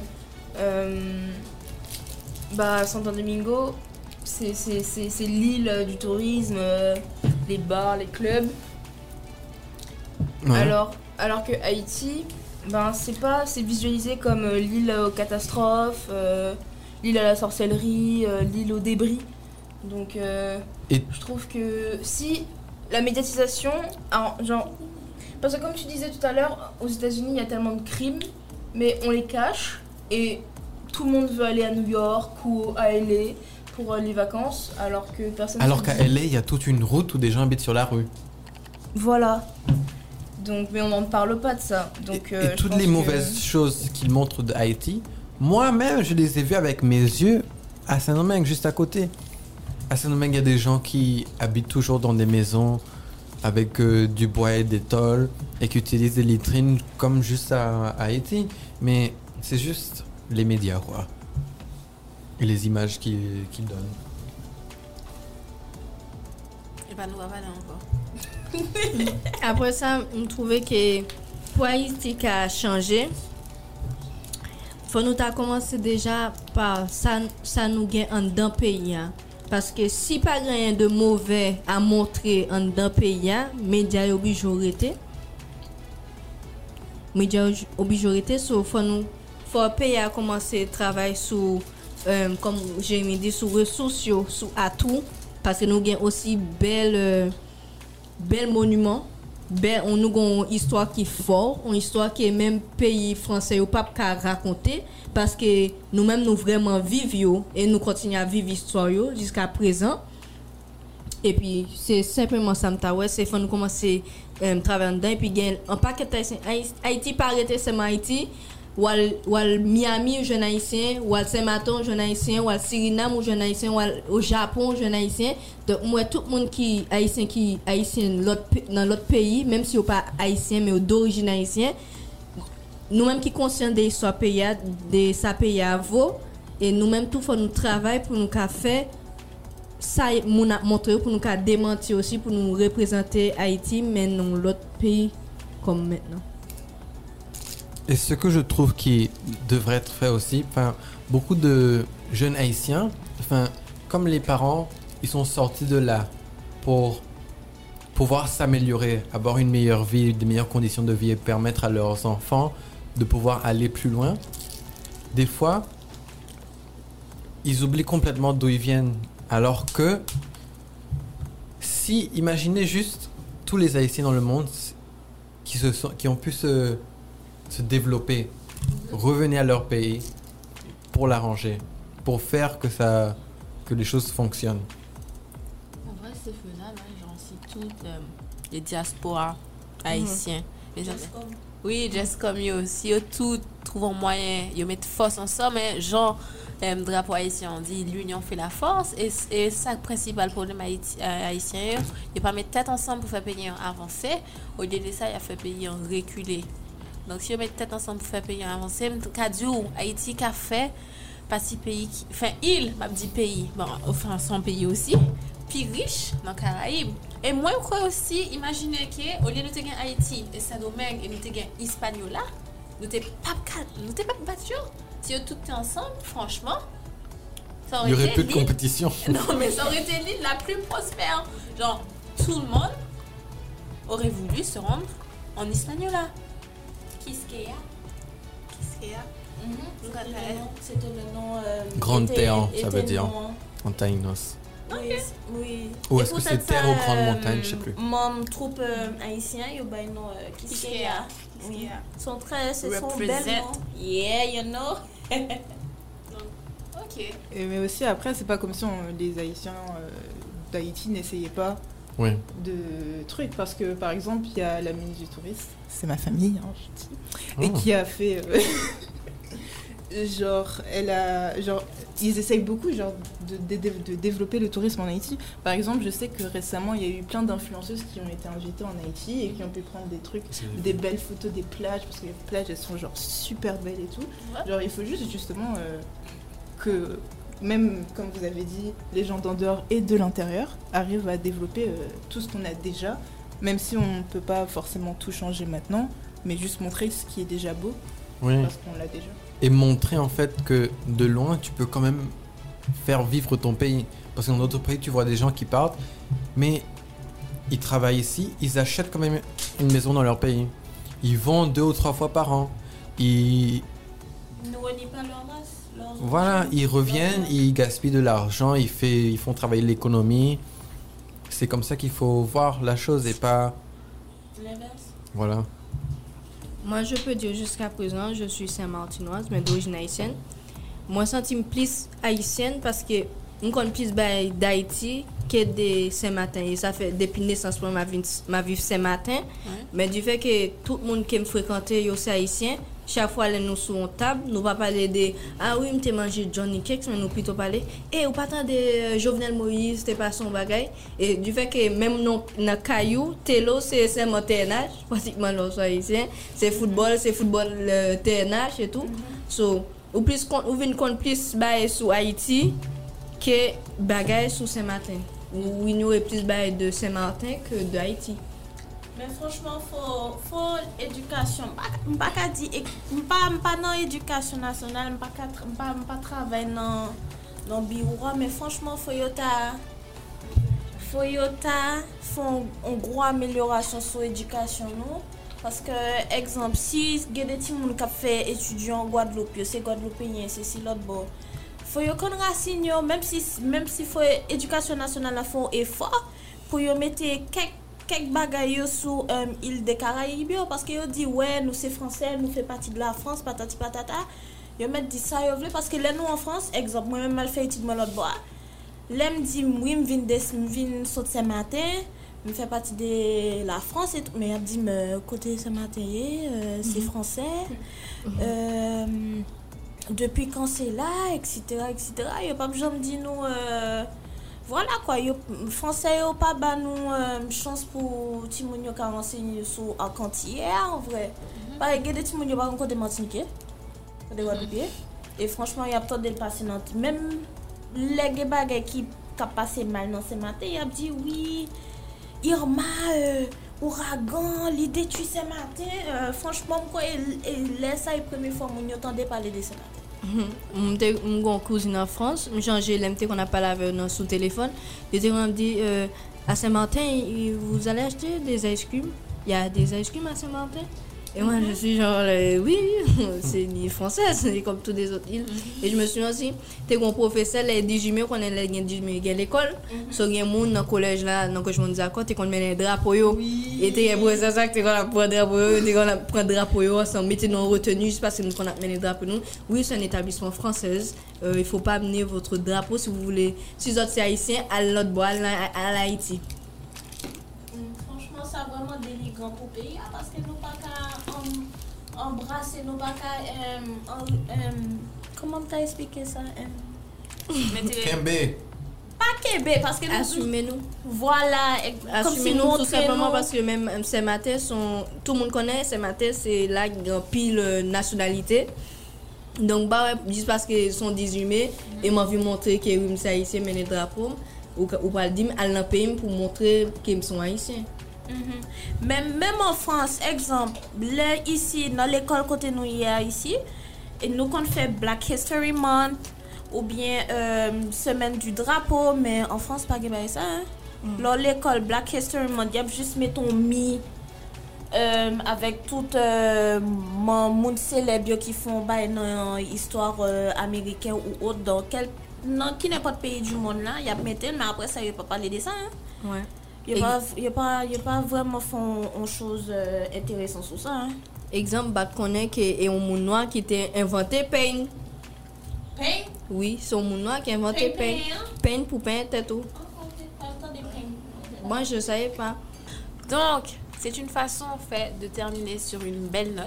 euh, bah, Santo Domingo, c'est c'est- c'est- c'est l'île du tourisme, euh, les bars, les clubs. Ouais. Alors, alors que Haïti, ben, c'est pas, c'est visualisé comme euh, l'île aux catastrophes, l'île à la sorcellerie, l'île aux débris. Donc, Et- je trouve que si la médiatisation, alors, genre, parce que comme tu disais tout à l'heure, aux États-Unis, il y a tellement de crimes mais on les cache et tout le monde veut aller à New York ou à LA pour euh, les vacances alors que personne Alors qu'à LA, il y a toute une route où des gens habitent sur la rue. Voilà. Donc, mais on n'en parle pas de ça. Donc, et, euh, et toutes les que- mauvaises choses qu'ils montrent de Haïti, moi-même, je les ai vues avec mes yeux à Saint-Domingue, juste à côté. À Saint-Domingue, il y a des gens qui habitent toujours dans des maisons avec euh, du bois et des tôles et qui utilisent des litrines comme juste à, à Haïti. Mais c'est juste les médias, quoi. Et les images qu'ils donnent. Et pas nous encore. Après ça, on trouvait que pour Haïti qui a changé, faut nous ta commencé déjà par ça, ça nous gagne en d'un pays. hein. Paske si pa ganyan de mouve a montre an dan peya, media yo bijorete. Media yo bijorete sou fwa nou, fwa peya komanse travay sou, um, kom jemi di, sou resous yo, sou atou. Paske nou gen osi bel, euh, bel monument. Bel on nous une histoire qui est fort une histoire qui est même pays français ou pas qu'à raconter parce que nous mêmes nous vraiment vivons et nous continuons à vivre l'histoire jusqu'à présent. Et puis c'est simplement ça ouais c'est faut nous commencer à travailler dedans et puis gain un paquet Haïti pas arrêter seulement Haïti ou ou al Miami jeune haïtien ou al Saint-Maton jeune haïtien ou al Suriname ou jeune haïtien ou au Japon jeune haïtien. Donc moi tout le monde qui haïtien qui haïtien dans l'autre pays même si ou pas haïtien mais d'origine haïtien nous-mêmes qui conscients de l'histoire pays de sa pays à vaut et nous-mêmes tout faut nous travailler pour nous faire ça a montré pour nous démentir aussi pour nous représenter Haïti mais non l'autre pays comme maintenant Et ce que je trouve qui devrait être fait aussi, enfin, beaucoup de jeunes haïtiens, enfin, comme les parents, ils sont sortis de là pour pouvoir s'améliorer, avoir une meilleure vie, des meilleures conditions de vie et permettre à leurs enfants de pouvoir aller plus loin. Des fois, ils oublient complètement d'où ils viennent, alors que si, imaginez juste tous les Haïtiens dans le monde qui, se sont, qui ont pu se, se développer, revenir à leur pays pour l'arranger, pour faire que, ça, que les choses fonctionnent. En vrai, c'est faisable, hein, genre, si toutes euh, les diasporas haïtiens, les gens- oui, juste comme yo, si yo tout trouve un moyen, yo mettent force ensemble, mais genre, euh, drapeau haïtien, on dit l'union fait la force, et, et ça, le principal problème haïti- euh, haïtien, yo, yo pas mettre tête ensemble pour faire payer un avancé, au lieu de ça, il a fait payer un reculé. Donc, si on met tête ensemble pour faire cas du Haïti qu'a fait, pas si pays qui. Enfin, il, m'a dit pays, bon, enfin, son pays aussi, puis riche dans les Caraïbes. Et moi, je crois aussi, imaginez que, au lieu de gagner Haïti et Saint-Domingue et nous gagner Hispaniola, nous t'es pas nous pas battu. Si nous tout étaient ensemble, franchement, ça aurait Il y aurait plus de compétition. non, mais ça aurait été l'île la plus prospère. Genre, tout le monde aurait voulu se rendre en Hispaniola. Quisqueya. C'était le nom- C'était le nom. euh, Grande était- terre, ça veut dire. nom, hein. Montaignos. Oui. Ou est-ce que c'est terre ou grande euh, montagne, je sais plus. Mon troupe euh, haïtien, yo bay non euh, Quisqueya. Oui. Sont très, c'est son bel nom. Yeah, you know. Ok. Et mais aussi après, c'est pas comme si on- les Haïtiens euh, d'Haïti n'essayaient pas Oui. de trucs. Parce que par exemple, il y a la ministre du Tourisme, c'est ma famille, hein, je dis, et Ah. qui a fait. euh, genre, elle a. Genre, ils essayent beaucoup genre, de, de- de développer le tourisme en Haïti. Par exemple, je sais que récemment, il y a eu plein d'influenceuses qui ont été invitées en Haïti et qui ont pu prendre des trucs, des belles photos des plages, parce que les plages, elles sont genre super belles et tout. Genre, il faut juste justement euh, que, même comme vous avez dit, les gens d'en dehors et de l'intérieur arrivent à développer euh, tout ce qu'on a déjà, même si on ne peut pas forcément tout changer maintenant, mais juste montrer ce qui est déjà beau, Oui. parce qu'on l'a déjà. Et montrer en fait que de loin, tu peux quand même faire vivre ton pays. Parce que dans d'autres pays, tu vois des gens qui partent, mais ils travaillent ici, ils achètent quand même une maison dans leur pays. Ils vont deux ou trois fois par an. Ils, Ne renie pas leur race. leur- voilà, ils reviennent, ils gaspillent de l'argent, ils, fait, ils font travailler l'économie. C'est comme ça qu'il faut voir la chose et pas... L'inverse. Voilà. Moi, je peux dire jusqu'à présent, je suis Saint-Martinoise, mais d'origine haïtienne. Moi, je sens plus haïtienne parce que je connais plus d'Haïti que de Saint-Martin. Et ça fait depuis naissance pour ma vie, ma vie Saint-Martin. Mais du fait que tout le monde qui me fréquente, c'est haïtien, Chak fwa le nou sou an tab, nou pa pale de, a ah, oui mte manje Johnny Cakes, men nou pito pale, e eh, ou patan de euh, Jovenel Moïse, te pa son bagay, e du fek e menm nou na kayou, te lo se sem an TNH, pratikman non, lò so Haitien, se foutbol, se foutbol euh, TNH etou, mm -hmm. so ou, plis, ou vin kon plis baye sou Haiti, ke bagay sou Saint-Martin, ou vin nou e plis baye de Saint-Martin ke de Haiti. Men franchman, fò edukasyon. Mpa ka di, mpa nan edukasyon nasyonal, mpa travay nan biwwa, men franchman fò yo ta, fò yo ta fò an gro ameliorasyon sou edukasyon nou. Paske, ekzamp, si gede ti moun kap fe etudyon Guadeloupe yo, se Guadeloupe nye, se si lot bo, fò yo kon rasin yo, menm si, si fò edukasyon nasyonal la fò e fò, pou yo mette kek kek bagay yo sou um, il de Karaibyo, paske yo di, wè, nou se fransè, nou fe pati de la Frans, patati patata, yo met di sa yo vle, paske lè nou an Frans, ekzamp, mwen mè mal fè iti dman lot bo a, lè m di, mwen vin, vin sot se maten, mwen fè pati de la Frans, mwen ap di, mè kote se maten ye, euh, se fransè, mwen, mm -hmm. euh, Depi kan se la, etc, etc. Yo pap jom di nou... Euh, Voilà kwa, franse yo pa ba nou um, chans pou timoun yo ka ansenye sou akantiye an vre. Pare gede timoun yo baron kote Martinike, kote Wadoubiye. E franchman y ap to del pase nan ti. Mem le ge bagay ki kap pase mal nan se mate, y ap di, oui, Irma, euh, ouragan, li detu se mate. Euh, franchman mkwa, e lesa y preme fwa moun yo tande pale de se mate. Mwen une cousine en France, mwen changé l'MT qu'on a parlé avec nous sous téléphone. Il était on dit euh, Saint-Martin, vous allez acheter des ice cream Il y a des ice cream à Saint-Martin? Et moi je suis genre euh, oui, c'est une île française, c'est comme toutes les autres îles. Et je me suis dit aussi, t'es un professeur les 18 mai qu'on a les 18 mai à l'école. So il y a monde dans le collège là, dans je me dis d'accord, t'es qu'on met les drapeaux. Et t'es un professeur ça t'es qu'on a prendre drapeau t'es qu'on a prendre drapeau mettez nous en retenue juste parce que nous qu'on a mis les drapeaux nous. Oui, c'est un établissement français. Euh, il faut pas amener votre drapeau si vous voulez. Si vous êtes haïtien, à l'autre bois, à, à, l'Haïti. Franchement, ça vraiment déligrant pour le pays hein, parce que nous pas embrase, nou baka, koman ta esplike sa? Kembe. Pa kembe, paske nou... Asume nou. Voilà. Asume nou tout sepleman paske mèm se matè son, tout moun konè se matè se la pil euh, nationalité. Donk ba wè, jis paske son dizume, e man vi montre ke wè mse Haitien mène drapo, ou pal dim al nan pe m pou montre ke m son Haitien. Men menm an Frans, ekzamp, lè isi nan l'ekol kote nou yè isi, nou kon fè Black History Month, ou bien euh, Semen du Drapo, men an Frans pa gen baye sa. Mm. Lò l'ekol Black History Month, yap jist meton mi euh, avèk tout euh, man moun seleb yo ki fon baye nan històr euh, Ameriken ou ot, nan ki nèpot peyi di moun la, yap meten, men apre sa yo pa pale de sa. Wè. Ouais. Il n'y a, pas- y a, pas- y a pas vraiment fait une chose euh, intéressante sur ça. Hein. exemple bah connaît que et un monde noir qui était inventé peine Pain? oui c'est un monde noir qui a inventé Pain, peine pain, hein? peine pour peine tête tout moi je savais pas Donc, c'est une façon faite de terminer sur une belle note.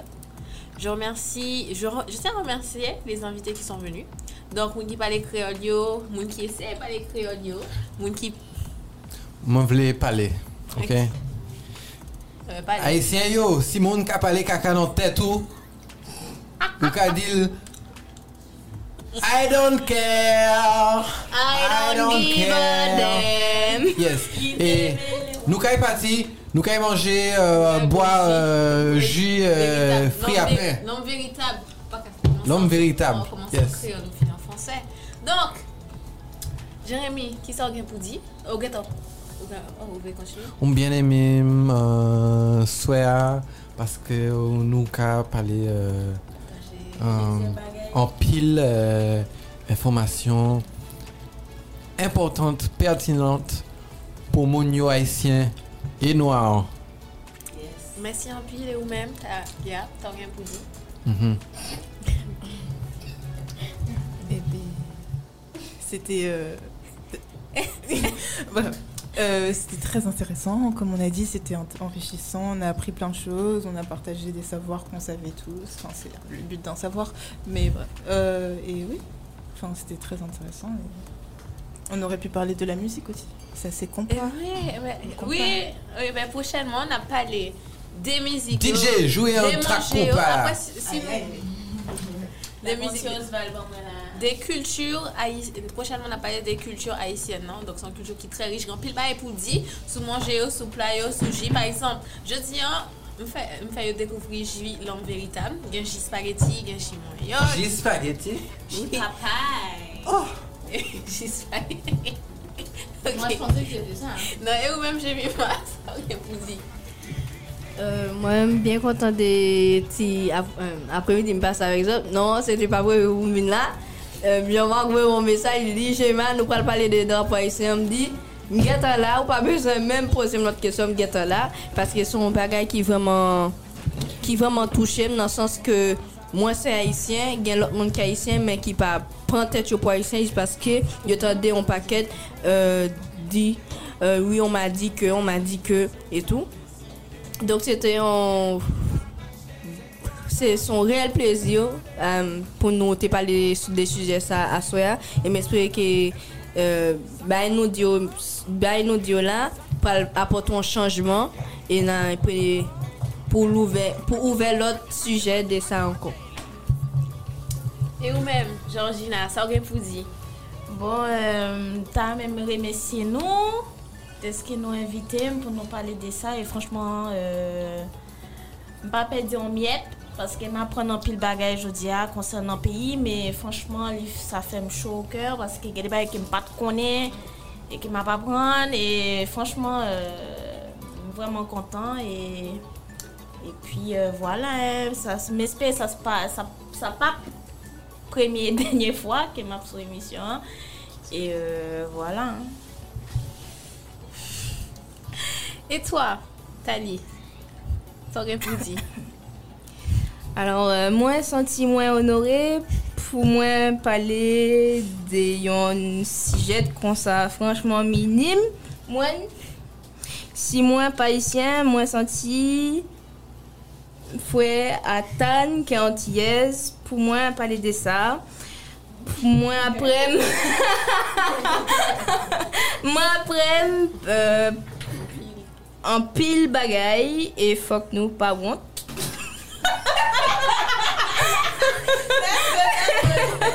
Je remercie, je, re- je tiens à remercier les invités qui sont venus. Donc, moun qui parle créole yo, moun qui essaie de parler créole yo, moun qui Je voulais parler. Ok? Euh, parle. Haïtien yo, si moun ka pale kaka nan tête ou, ou ka dil, I don't care. I don't give a damn. Yes. Et nous kay parti, nous kay manger, euh, boire euh, jus euh, Véritable. frit L'homme après. L'homme véritable. L'homme en- véritable. On commence Yes. en créole, français. Donc, Jérémy, qui ça pour dire? Oh, get up. Oh, vous pouvez continuer On bien aimé euh, Swea parce que euh, nous ka parler euh, euh, en pile euh, information importante, pertinente pour mon yo haïtien et noir. Merci en pile et vous-même. T'as yeah, t'as rien pour dire. Mhm. Et puis, c'était. euh, voilà. Euh, c'était très intéressant. Comme on a dit, c'était en- enrichissant. On a appris plein de choses. On a partagé des savoirs qu'on savait tous. Enfin, c'est le but d'un savoir. Mais bref. Euh, et oui. Enfin, c'était très intéressant. Et On aurait pu parler de la musique aussi. Ça c'est Et complet. oui, mais prochainement, on a parlé des musiques. DJ, jouez un des track des musiques. des cultures haïtiennes. Prochainement, on a parlé des cultures haïtiennes, non? Donc, c'est une culture qui est très riche. Grand pile, bah, pour dire, sous manger, sous plat, sous jus, par exemple. Je dis, hein, me fè yo dekouvri jwi lan veritab. Gen jwi spaghetti, gen jwi moyo. Jwi spaghetti? Jwi papay. Oh! Jwi spaghetti. Mwen jponse ki yo de sa. Non, e ou menm jemi mwa sa ou gen pou di. Mwen m bien kontan de ti euh, apremi di m pase avek zop. Non, se te pa pou ou min la. Je vois mon message, il dit, chez moi, nous allons parler des drapeaux haïtiens. Il me dit, M'geta là, ou pas besoin même poser notre question, m'geta là, parce que c'est un bagage qui vraiment, qui vraiment touché, dans le sens que moi c'est haïtien, il y a l'autre monde qui est haïtien, mais qui pas prend tête pour haïtien, parce que il attendait un paquet, euh, dit, euh, oui, on m'a dit que, on m'a dit que, et tout. Donc c'était un se son reel plezyo um, pou nou te pale sou de suje sa aswaya. E m espere ke euh, bay nou diyo, bay nou diyo la, pal apoton chanjman, e nan pou ouve lot suje de sa ankon. E ou men, Georgina, sa ou gen pou di? Bon, euh, ta men remesye nou, deske nou invite m pou nou pale de sa, e franchman... Euh, Mpa pe di an myet, parce que m'apprendre un pile bagage aujourd'hui concernant le pays. Mais franchement, ça fait me chaud au cœur parce a des bagages qui ne pas connaître et qui m'a pas. Et franchement, euh, vraiment content. Et, puis euh, voilà, hein, ça se m'espère, ça se passe. Ça, pas première et dernière fois que m'a sur émission. hein. Et euh, voilà. hein. Et toi, Tali, rien pour dire? Alors, euh, moi, senti moins honoré pour moi parler d'un sujet comme ça, franchement minime. Moi, si moi, pas haïtien, moi, senti fouet à Tan, qui est antillaise, pour moi, parler de ça. Pour moi, après, moi, après, euh, en pile bagaille, et faut que nous pas honte.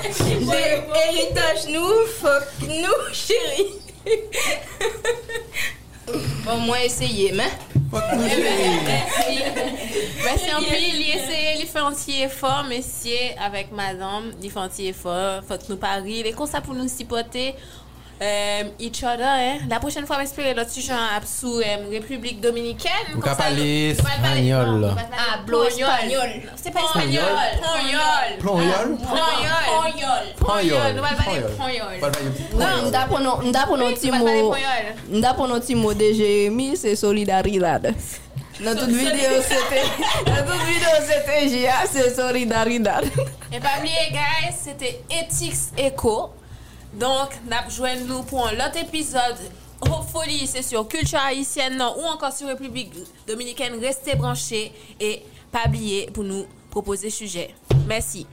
Héritage nous, fuck nous, chérie. Bon, moi, essayer, mais. Merci en plus, il essaie, il fait un petit effort, messieurs, avec madame, il fait un petit effort, faut que nous parions, et comme ça pour nous supporter euh, each other, hein. La prochaine fois, m'espérer l'autre sujet sous euh, République Dominicaine. Parler espagnol. on va parler Ah, blo espagnol. C'est pas espagnol. Ponyol. Plonyol Ponyol. Ponyol. Nous allons parler le Non, m'da pour non m'da pour non Oui, petit nous allons parler mot. ponyol. M'da pour non petit mot de Jérémy, c'est solidaridad. Dans toute vidéo c'était dans toute vidéo c'était JA, c'est solidaridad. Et pas oublier, guys, c'était Ethics Echo. Donc, n'a joindre nous pour un autre épisode. Hopefully, c'est sur culture haïtienne non, ou encore sur République dominicaine. Restez branchés et pas oublier pour nous proposer sujet. Merci.